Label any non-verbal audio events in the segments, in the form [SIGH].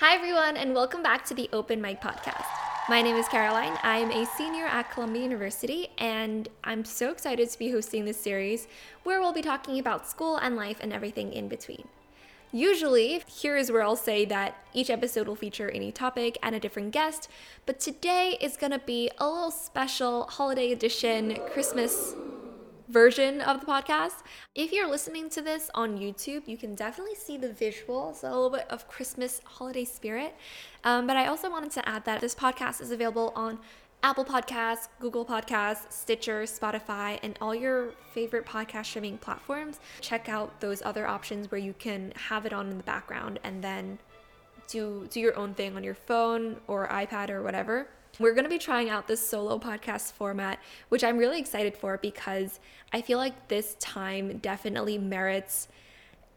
Hi, everyone, and welcome back to the Open Mic Podcast. My name is Caroline. I'm a senior at Columbia University, and I'm so excited to be hosting this series where we'll be talking about school and life and everything in between. Usually, here is where I'll say that each episode will feature any topic and a different guest, but today is gonna be a little special holiday edition Christmas version of the podcast. If you're listening to this on YouTube, you can definitely see the visuals, a little bit of Christmas holiday spirit. Um, but I also wanted to add that this podcast is available on Apple Podcasts, Google Podcasts, Stitcher, Spotify, and all your favorite podcast streaming platforms. Check out those other options where you can have it on in the background and then do do your own thing on your phone or iPad or whatever. We're going to be trying out this solo podcast format, which I'm really excited for because I feel like this time definitely merits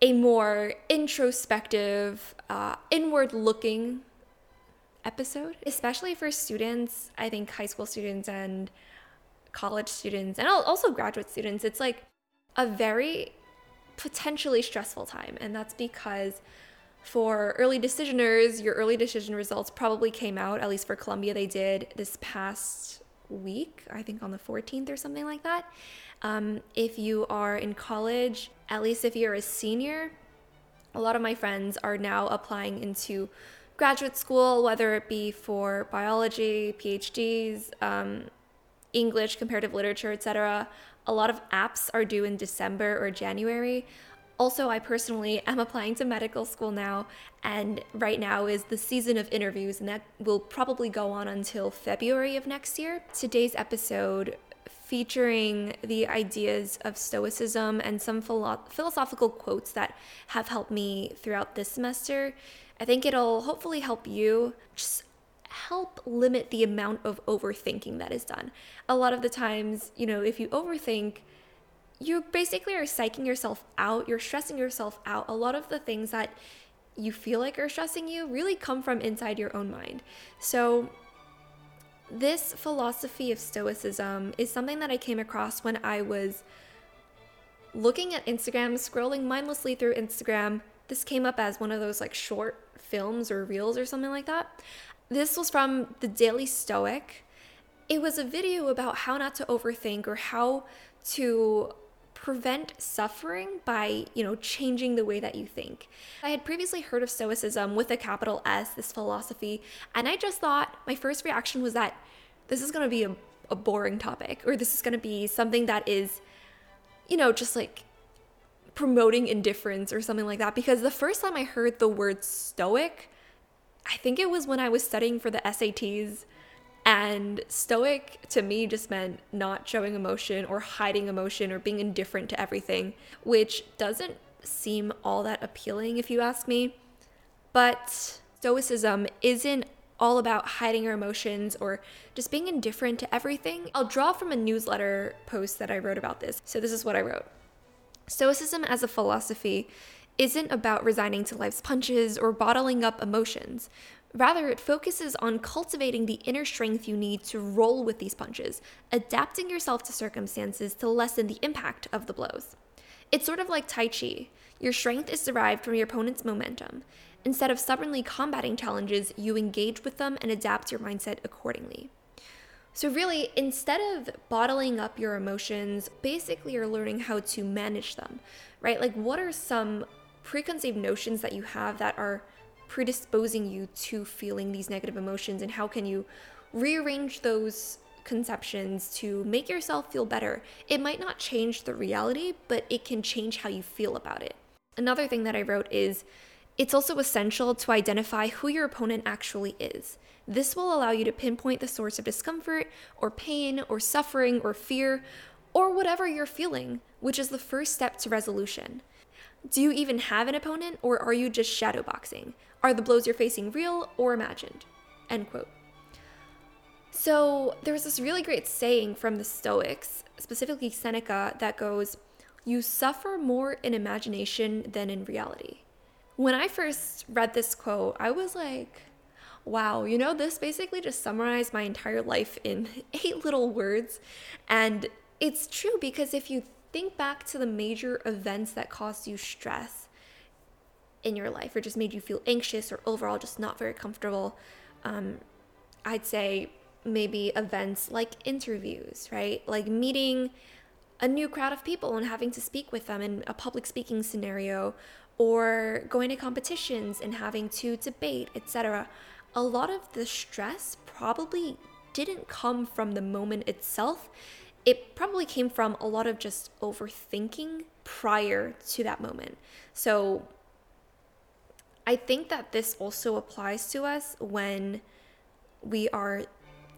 a more introspective, uh, inward looking episode, especially for students. I think high school students and college students, and also graduate students. It's like a very potentially stressful time. And that's because for early decisioners, your early decision results probably came out, at least for Columbia, they did this past week, I think on the 14th or something like that. Um, if you are in college, at least if you're a senior, a lot of my friends are now applying into graduate school, whether it be for biology, PhDs, um, English, comparative literature, etc. A lot of apps are due in December or January. Also, I personally am applying to medical school now, and right now is the season of interviews, and that will probably go on until February of next year. Today's episode featuring the ideas of Stoicism and some philo- philosophical quotes that have helped me throughout this semester. I think it'll hopefully help you just help limit the amount of overthinking that is done. A lot of the times, you know, if you overthink, you basically are psyching yourself out, you're stressing yourself out. A lot of the things that you feel like are stressing you really come from inside your own mind. So, this philosophy of Stoicism is something that I came across when I was looking at Instagram, scrolling mindlessly through Instagram. This came up as one of those like short films or reels or something like that. This was from the Daily Stoic. It was a video about how not to overthink or how to prevent suffering by, you know, changing the way that you think. I had previously heard of Stoicism with a capital S, this philosophy, and I just thought my first reaction was that this is going to be a, a boring topic or this is going to be something that is, you know, just like promoting indifference or something like that. Because the first time I heard the word stoic, I think it was when I was studying for the SATs and stoic to me just meant not showing emotion or hiding emotion or being indifferent to everything, which doesn't seem all that appealing if you ask me. But stoicism isn't all about hiding your emotions or just being indifferent to everything. I'll draw from a newsletter post that I wrote about this. So this is what I wrote. Stoicism as a philosophy isn't about resigning to life's punches or bottling up emotions. Rather, it focuses on cultivating the inner strength you need to roll with these punches, adapting yourself to circumstances to lessen the impact of the blows. It's sort of like Tai Chi. Your strength is derived from your opponent's momentum. Instead of stubbornly combating challenges, you engage with them and adapt your mindset accordingly. So, really, instead of bottling up your emotions, basically you're learning how to manage them, right? Like, what are some preconceived notions that you have that are predisposing you to feeling these negative emotions and how can you rearrange those conceptions to make yourself feel better. It might not change the reality, but it can change how you feel about it. Another thing that I wrote is it's also essential to identify who your opponent actually is. This will allow you to pinpoint the source of discomfort or pain or suffering or fear or whatever you're feeling, which is the first step to resolution. Do you even have an opponent or are you just shadowboxing? Are the blows you're facing real or imagined? End quote. So there's this really great saying from the Stoics, specifically Seneca, that goes, You suffer more in imagination than in reality. When I first read this quote, I was like, wow, you know, this basically just summarized my entire life in [LAUGHS] eight little words. And it's true because if you think back to the major events that caused you stress, in your life or just made you feel anxious or overall just not very comfortable, um, I'd say maybe events like interviews, right? Like meeting a new crowd of people and having to speak with them in a public speaking scenario or going to competitions and having to debate, etc. A lot of the stress probably didn't come from the moment itself. It probably came from a lot of just overthinking prior to that moment. So I think that this also applies to us when we are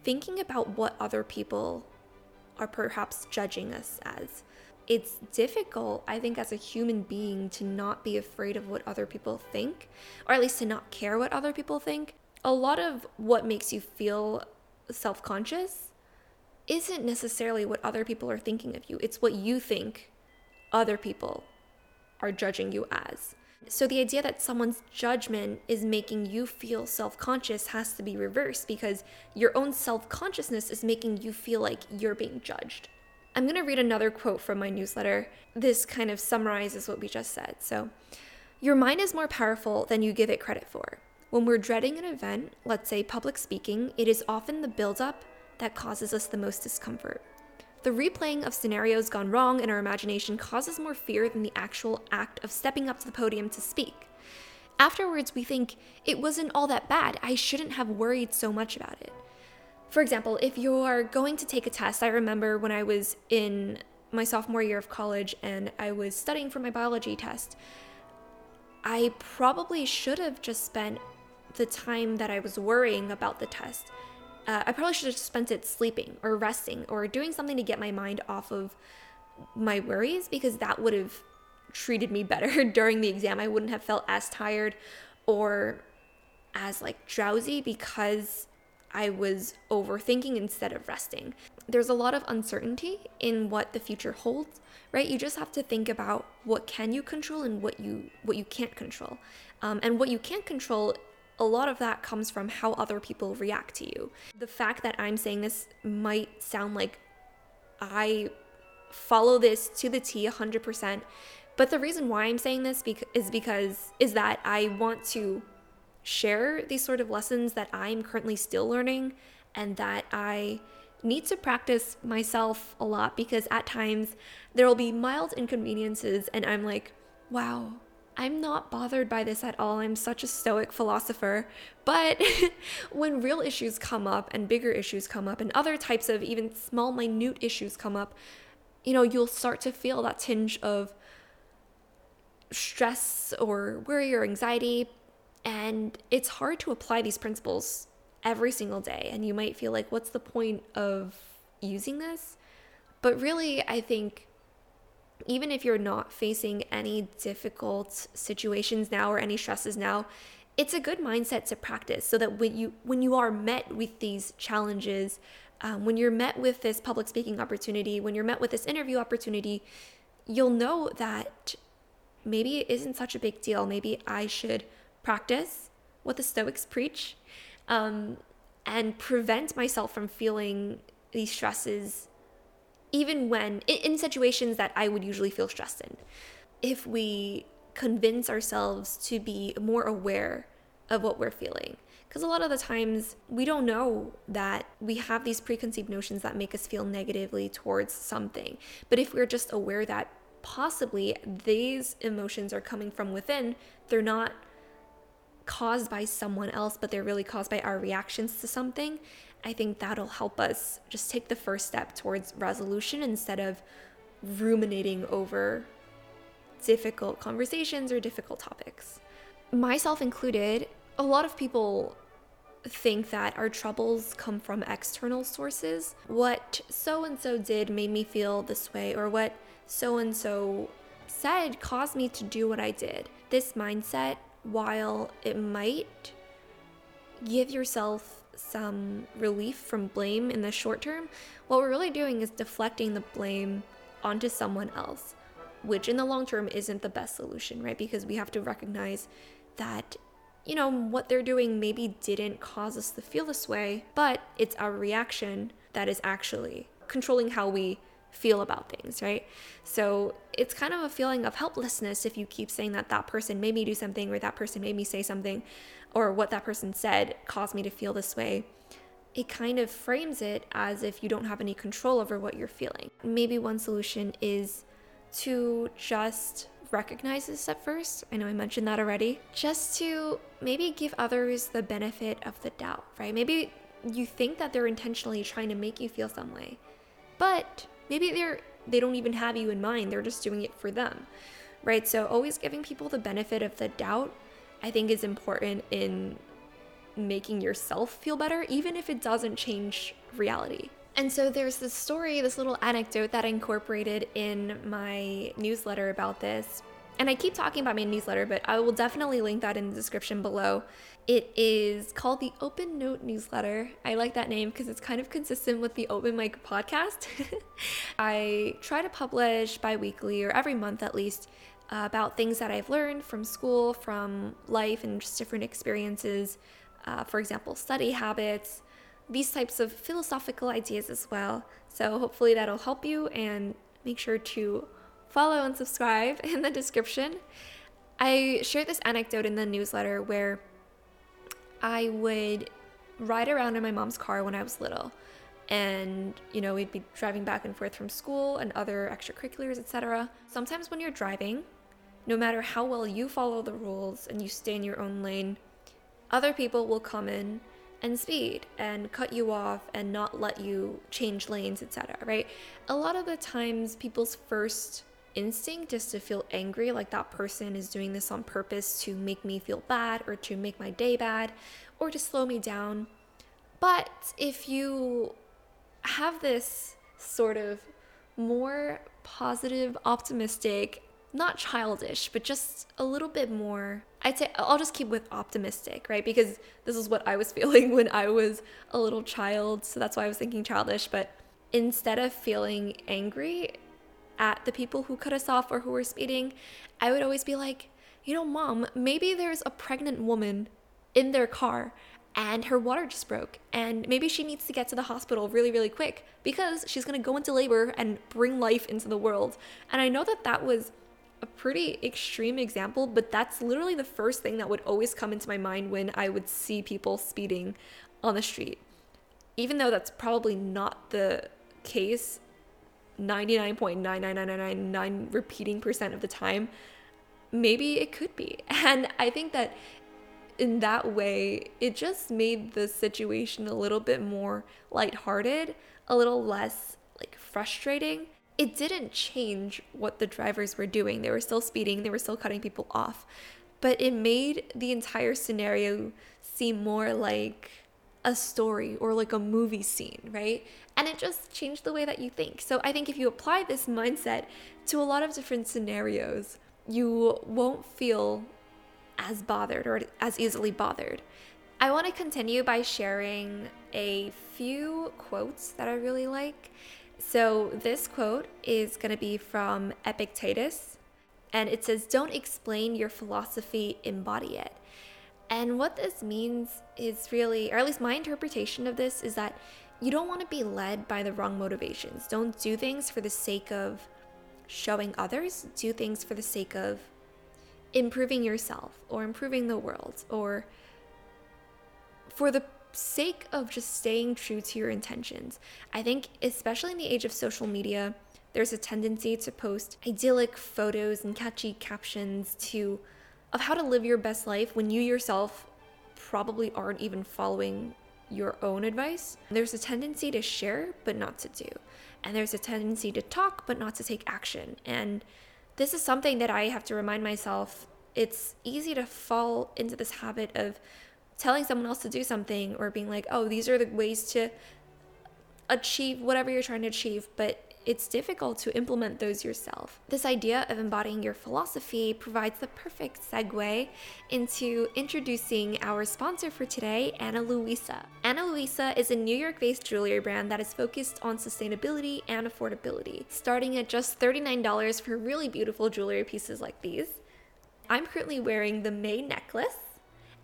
thinking about what other people are perhaps judging us as. It's difficult, I think, as a human being to not be afraid of what other people think, or at least to not care what other people think. A lot of what makes you feel self conscious isn't necessarily what other people are thinking of you, it's what you think other people are judging you as. So the idea that someone's judgment is making you feel self conscious has to be reversed because your own self consciousness is making you feel like you're being judged. I'm going to read another quote from my newsletter. This kind of summarizes what we just said. So, your mind is more powerful than you give it credit for. When we're dreading an event, let's say public speaking, it is often the buildup that causes us the most discomfort. The replaying of scenarios gone wrong in our imagination causes more fear than the actual act of stepping up to the podium to speak. Afterwards, we think, it wasn't all that bad, I shouldn't have worried so much about it. For example, if you're going to take a test, I remember when I was in my sophomore year of college and I was studying for my biology test, I probably should have just spent the time that I was worrying about the test uh, I probably should have spent it sleeping or resting or doing something to get my mind off of my worries because that would have treated me better [LAUGHS] during the exam. I wouldn't have felt as tired or as like drowsy because I was overthinking instead of resting. There's a lot of uncertainty in what the future holds, right? You just have to think about what can you control and what you what you can't control. Um, and what you can't control a lot of that comes from how other people react to you. The fact that I'm saying this might sound like I follow this to the T 100%, but the reason why I'm saying this is because is that I want to share these sort of lessons that I'm currently still learning and that I need to practice myself a lot because at times there will be mild inconveniences and I'm like, wow, I'm not bothered by this at all. I'm such a stoic philosopher. But [LAUGHS] when real issues come up and bigger issues come up and other types of even small, minute issues come up, you know, you'll start to feel that tinge of stress or worry or anxiety. And it's hard to apply these principles every single day. And you might feel like, what's the point of using this? But really, I think even if you're not facing any difficult situations now or any stresses now, it's a good mindset to practice so that when you when you are met with these challenges, um, when you're met with this public speaking opportunity, when you're met with this interview opportunity, you'll know that maybe it isn't such a big deal. Maybe I should practice what the Stoics preach um, and prevent myself from feeling these stresses even when in situations that I would usually feel stressed in. If we convince ourselves to be more aware of what we're feeling. Because a lot of the times we don't know that we have these preconceived notions that make us feel negatively towards something. But if we're just aware that possibly these emotions are coming from within, they're not caused by someone else, but they're really caused by our reactions to something. I think that'll help us just take the first step towards resolution instead of ruminating over difficult conversations or difficult topics. Myself included, a lot of people think that our troubles come from external sources. What so and so did made me feel this way, or what so and so said caused me to do what I did. This mindset, while it might give yourself some relief from blame in the short term, what we're really doing is deflecting the blame onto someone else, which in the long term isn't the best solution, right? Because we have to recognize that, you know, what they're doing maybe didn't cause us to feel this way, but it's our reaction that is actually controlling how we feel about things, right? So it's kind of a feeling of helplessness if you keep saying that that person made me do something or that person made me say something or what that person said caused me to feel this way. It kind of frames it as if you don't have any control over what you're feeling. Maybe one solution is to just recognize this at first. I know I mentioned that already. Just to maybe give others the benefit of the doubt, right? Maybe you think that they're intentionally trying to make you feel some way. But maybe they're they don't even have you in mind. They're just doing it for them. Right? So always giving people the benefit of the doubt I think is important in making yourself feel better even if it doesn't change reality. And so there's this story, this little anecdote that I incorporated in my newsletter about this. And I keep talking about my newsletter, but I will definitely link that in the description below. It is called the Open Note Newsletter. I like that name because it's kind of consistent with the Open Mic podcast. [LAUGHS] I try to publish bi weekly or every month at least uh, about things that I've learned from school, from life, and just different experiences. Uh, for example, study habits, these types of philosophical ideas as well. So hopefully that'll help you and make sure to follow and subscribe [LAUGHS] in the description. I shared this anecdote in the newsletter where I would ride around in my mom's car when I was little. And, you know, we'd be driving back and forth from school and other extracurriculars, etc. Sometimes when you're driving, no matter how well you follow the rules and you stay in your own lane, other people will come in and speed and cut you off and not let you change lanes, etc. Right? A lot of the times, people's first instinct is to feel angry, like that person is doing this on purpose to make me feel bad or to make my day bad or to slow me down. But if you have this sort of more positive, optimistic, not childish, but just a little bit more. I'd say I'll just keep with optimistic, right? Because this is what I was [LAUGHS] feeling when I was a little child. So that's why I was thinking childish. But instead of feeling angry at the people who cut us off or who were speeding, I would always be like, you know, mom, maybe there's a pregnant woman in their car and her water just broke and maybe she needs to get to the hospital really really quick because she's going to go into labor and bring life into the world and i know that that was a pretty extreme example, but that's literally the first thing that would always come into my mind when I would see people speeding on the street. Even though that's probably not the case 99.99999 repeating percent of the time, maybe it could be. [LAUGHS] And I think that in that way, it just made the situation a little bit more lighthearted, a little less like frustrating it didn't change what the drivers were doing. They were still speeding, they were still cutting people off. But it made the entire scenario seem more like a story or like a movie scene, right? And it just changed the way that you think. So I think if you apply this mindset to a lot of different scenarios, you won't feel as bothered or as easily bothered. I want to continue by sharing a few quotes that I really like. So, this quote is going to be from Epictetus, and it says, Don't explain your philosophy, embody it. And what this means is really, or at least my interpretation of this, is that you don't want to be led by the wrong motivations. Don't do things for the sake of showing others, do things for the sake of improving yourself or improving the world or for the sake of just staying true to your intentions. I think, especially in the age of social media, there's a tendency to post idyllic photos and catchy captions to of how to live your best life when you yourself probably aren't even following your own advice. There's a tendency to share but not to do. And there's a tendency to talk but not to take action. And this is something that I have to remind myself it's easy to fall into this habit of telling someone else to do something or being like, oh, these are the ways to achieve whatever you're trying to achieve, but it's difficult to implement those yourself. This idea of embodying your philosophy provides the perfect segue into introducing our sponsor for today, Ana Luisa. Ana Luisa is a New York based jewelry brand that is focused on sustainability and affordability, starting at just $39 for really beautiful jewelry pieces like these. I'm currently wearing the May necklace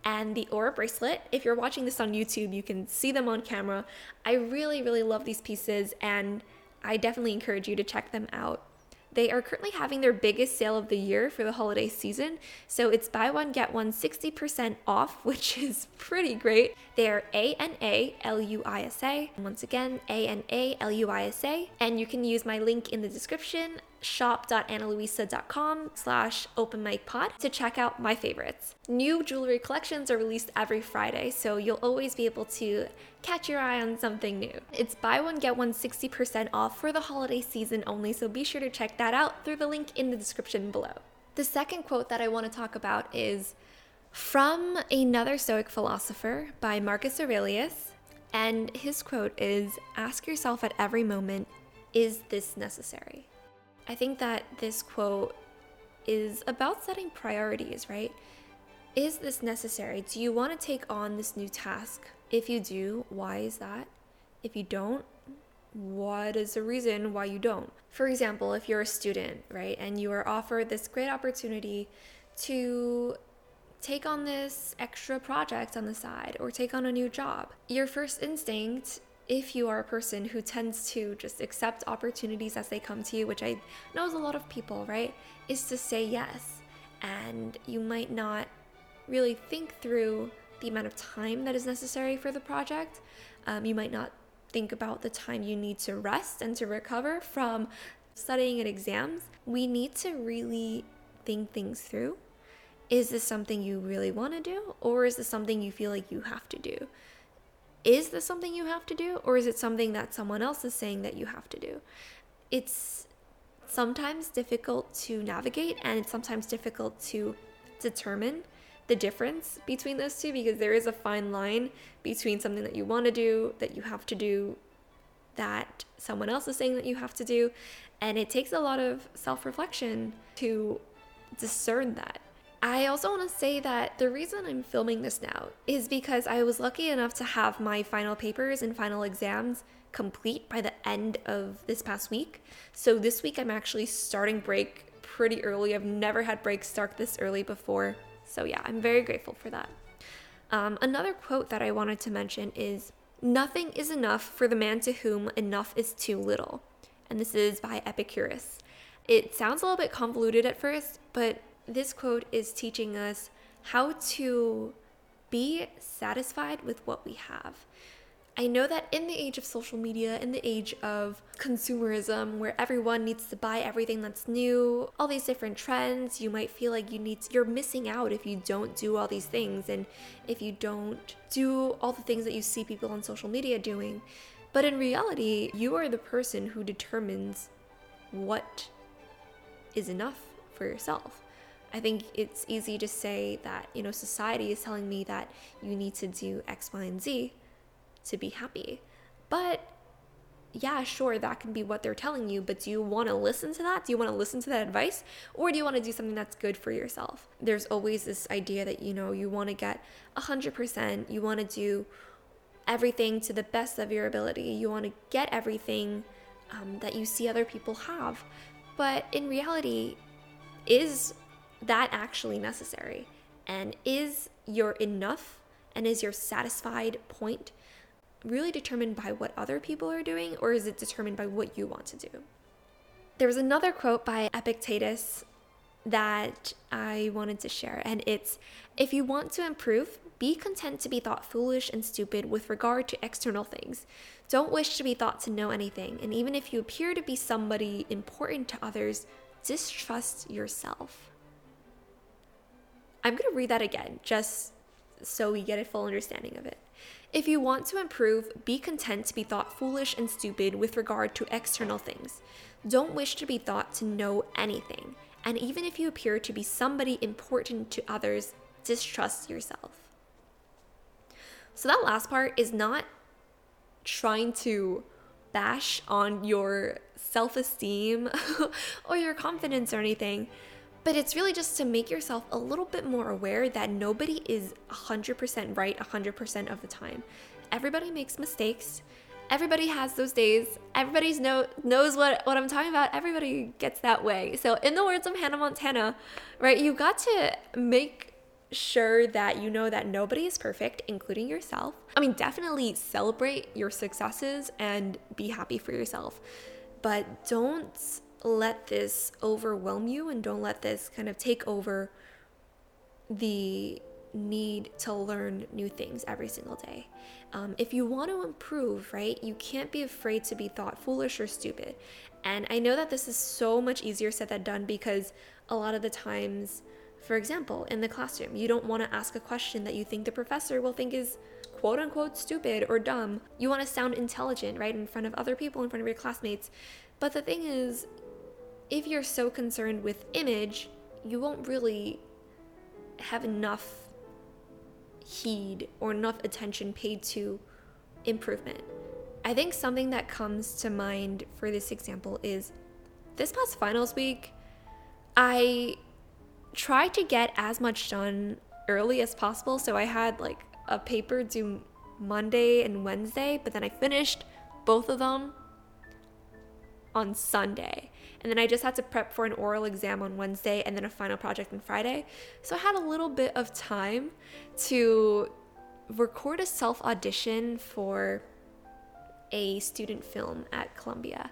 and the Aura bracelet. If you're watching this on YouTube, you can see them on camera. I really, really love these pieces, and I definitely encourage you to check them out. They are currently having their biggest sale of the year for the holiday season. So it's buy one, get one 60% off, [LAUGHS] which is pretty great. They are A N A L U I S A. Once again, A N A L U I S A. And you can use my link in the description shop.analuisa.com slash open mic pod to check out my favorites. New jewelry collections are released every Friday, so you'll always be able to catch your eye on something new. It's buy one, get one 60% off for the holiday season only, so be sure to check that out through the link in the description below. The second quote that I want to talk about is from another Stoic philosopher by Marcus Aurelius, and his quote is Ask yourself at every moment, is this necessary? I think that this quote is about setting priorities, right? Is this necessary? Do you want to take on this new task? If you do, why is that? If you don't, what is the reason why you don't? For example, if you're a student, right, and you are offered this great opportunity to take on this extra project on the side or take on a new job, your first instinct if you are a person who tends to just accept opportunities as they come to you, which I know is a lot of people, right, is to say yes. And you might not really think through the amount of time that is necessary for the project. Um, you might not think about the time you need to rest and to recover from studying and exams. We need to really think things through. Is this something you really want to do, or is this something you feel like you have to do? Is this something you have to do or is it something that someone else is saying that you have to do? It's sometimes difficult to navigate and it's sometimes difficult to determine the difference between those two because there is a fine line between something that you want to do that you have to do that someone else is saying that you have to do and it takes a lot of self-reflection to discern that I also want to say that the reason I'm filming this now is because I was lucky enough to have my final papers and final exams complete by the end of this past week. So this week I'm actually starting break pretty early. I've never had breaks start this early before. So yeah, I'm very grateful for that. Um, another quote that I wanted to mention is Nothing is enough for the man to whom enough is too little. And this is by Epicurus. It sounds a little bit convoluted at first, but this quote is teaching us how to be satisfied with what we have. I know that in the age of social media, in the age of consumerism, where everyone needs to buy everything that's new, all these different trends, you might feel like you need to, you're missing out if you don't do all these things and if you don't do all the things that you see people on social media doing. But in reality, you are the person who determines what is enough for yourself. I think it's easy to say that, you know, society is telling me that you need to do X, Y, and Z to be happy. But yeah, sure, that can be what they're telling you, but do you want to listen to that? Do you want to listen to that advice? Or do you want to do something that's good for yourself? There's always this idea that, you know, you want to get 100%, you want to do everything to the best of your ability, you want to get everything um, that you see other people have. But in reality, is that actually necessary? And is your enough and is your satisfied point really determined by what other people are doing, or is it determined by what you want to do? There was another quote by Epictetus that I wanted to share, and it's If you want to improve, be content to be thought foolish and stupid with regard to external things. Don't wish to be thought to know anything, and even if you appear to be somebody important to others, distrust yourself. I'm going to read that again just so we get a full understanding of it. If you want to improve, be content to be thought foolish and stupid with regard to external things. Don't wish to be thought to know anything. And even if you appear to be somebody important to others, distrust yourself. So, that last part is not trying to bash on your self esteem [LAUGHS] or your confidence or anything. But it's really just to make yourself a little bit more aware that nobody is 100% right 100% of the time. Everybody makes mistakes. Everybody has those days. Everybody know, knows what, what I'm talking about. Everybody gets that way. So, in the words of Hannah Montana, right, you got to make sure that you know that nobody is perfect, including yourself. I mean, definitely celebrate your successes and be happy for yourself but don't let this overwhelm you and don't let this kind of take over the need to learn new things every single day. Um, if you want to improve, right, you can't be afraid to be thought foolish or stupid. And I know that this is so much easier said than done because a lot of the times, for example, in the classroom, you don't want to ask a question that you think the professor will think is quote unquote stupid or dumb. You want to sound intelligent, right, in front of other people, in front of your classmates. But the thing is, if you're so concerned with image, you won't really have enough heed or enough attention paid to improvement. I think something that comes to mind for this example is this past finals week, I tried to get as much done early as possible. So I had like a paper due Monday and Wednesday, but then I finished both of them on Sunday. And then I just had to prep for an oral exam on Wednesday and then a final project on Friday. So I had a little bit of time to record a self audition for a student film at Columbia.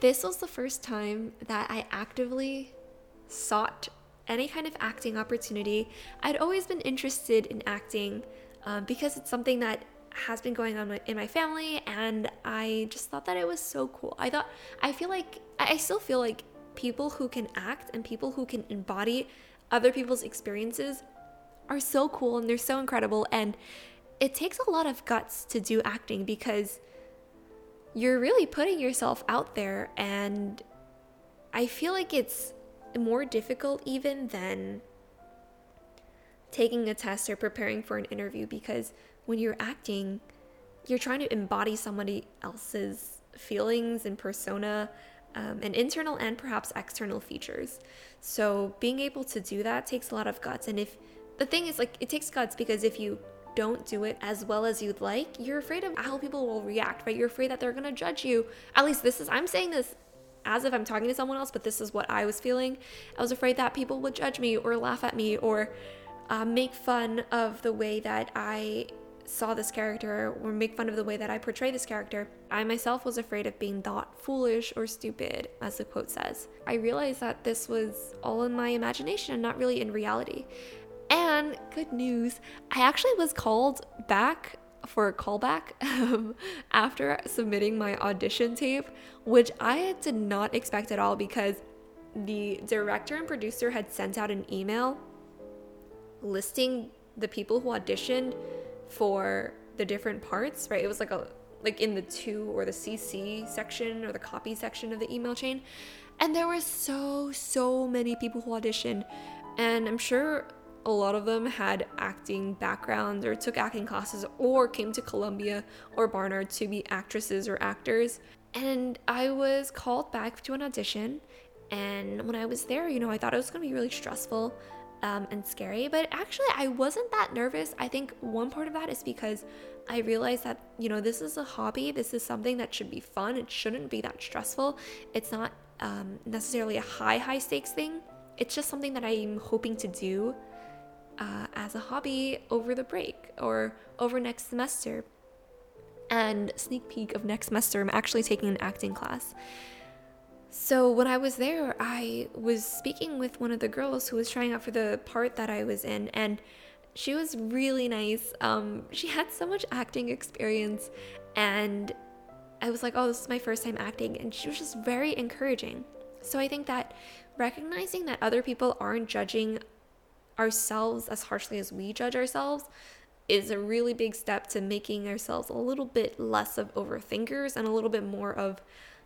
This was the first time that I actively sought any kind of acting opportunity. I'd always been interested in acting um, because it's something that has been going on in my family and I just thought that it was so cool. I thought I feel like I still feel like people who can act and people who can embody other people's experiences are so cool and they're so incredible and it takes a lot of guts to do acting because you're really putting yourself out there and I feel like it's more difficult even than taking a test or preparing for an interview because when you're acting, you're trying to embody somebody else's feelings and persona, um, and internal and perhaps external features. So being able to do that takes a lot of guts. And if the thing is, like, it takes guts because if you don't do it as well as you'd like, you're afraid of how people will react, right? You're afraid that they're gonna judge you. At least this is, I'm saying this as if I'm talking to someone else, but this is what I was feeling. I was afraid that people would judge me or laugh at me or uh, make fun of the way that I saw this character or make fun of the way that I portray this character. I myself was afraid of being thought foolish or stupid, as the quote says. I realized that this was all in my imagination and not really in reality. And good news, I actually was called back for a callback um, [LAUGHS] after submitting my audition tape, which I did not expect at all because the director and producer had sent out an email listing the people who auditioned for the different parts, right? It was like a like in the to or the CC section or the copy section of the email chain. And there were so so many people who auditioned and I'm sure a lot of them had acting backgrounds or took acting classes or came to Columbia or Barnard to be actresses or actors. And I was called back to an audition. And when I was there, you know, I thought it was to be really stressful um, and scary. But actually, I wasn't that nervous. I think one part of that is because I realized that, you know, this is a hobby. This is something that should be fun. It shouldn't be that stressful. It's not um, necessarily a high, high stakes thing. It's just something that I'm hoping to do uh, as a hobby over the break or over next semester. And sneak peek of next semester, I'm actually taking an acting class. So when I was there, I was speaking with one of the girls who was trying out for the part that I was in, and she was really nice. Um, she had so much acting experience, and I was like, oh, this is my first time acting, and she was just very encouraging. So I think that recognizing that other people aren't judging ourselves as harshly as we judge ourselves is a really big step to making ourselves a little bit less of overthinkers and a little bit more of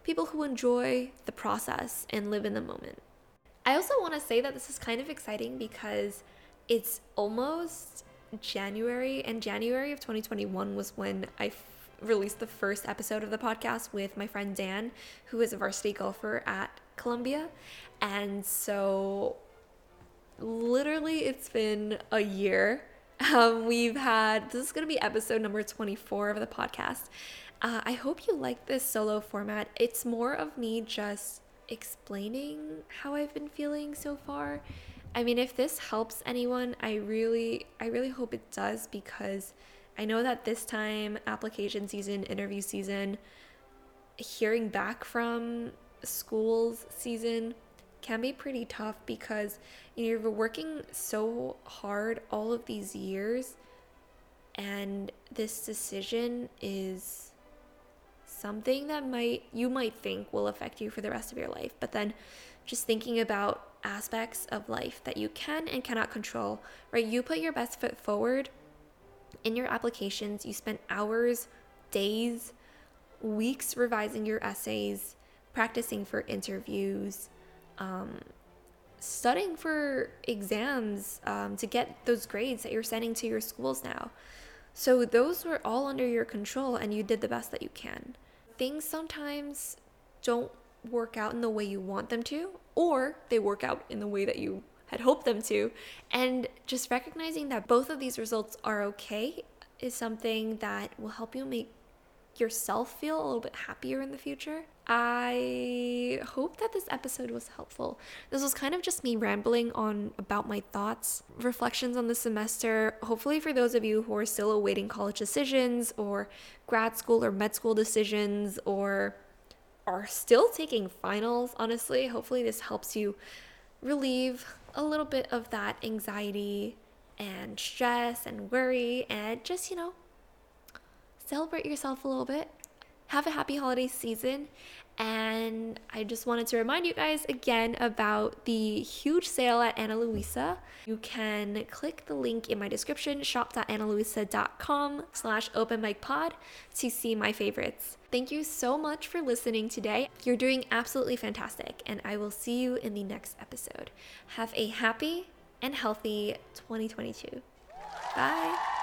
people who enjoy the process and live in the moment. I also want to say that this is kind of exciting because it's almost January, and January of 2021 was when I f- released the first episode of the podcast with my friend Dan, who is a varsity golfer at Columbia. And so, literally, it's been a year. Um, we've had this is going to be episode number 24 of the podcast. Uh, I hope you like this solo format. It's more of me just explaining how I've been feeling so far. I mean, if this helps anyone, I really, I really hope it does because I know that this time, application season, interview season, hearing back from school's season can be pretty tough because you know, you're working so hard all of these years and this decision is something that might you might think will affect you for the rest of your life but then just thinking about aspects of life that you can and cannot control right? You put your best foot forward in your applications. You spent hours days weeks revising your essays practicing for interviews um, studying for exams um, to get those grades that you're sending to your schools now so those were all under your control and you did the best that you can things sometimes don't work out in the way you want them to, or they work out in the way that you had hoped them to. And just recognizing that both of these results are okay is something that will help you make yourself feel a little bit happier in the future. I hope that this episode was helpful. This was kind of just me rambling on about my thoughts, reflections on the semester. Hopefully, for those of you who are still awaiting college decisions or grad school or med school decisions or are still taking finals, honestly, hopefully, this helps you relieve a little bit of that anxiety and stress and worry and just, you know, celebrate yourself a little bit. Have a happy holiday season. And I just wanted to remind you guys again about the huge sale at Ana Luisa. You can click the link in my description, shop.analuisa.com slash openmicpod to see my favorites. Thank you so much for listening today. You're doing absolutely fantastic, and I will see you in the next episode. Have a happy and healthy 2022. Bye.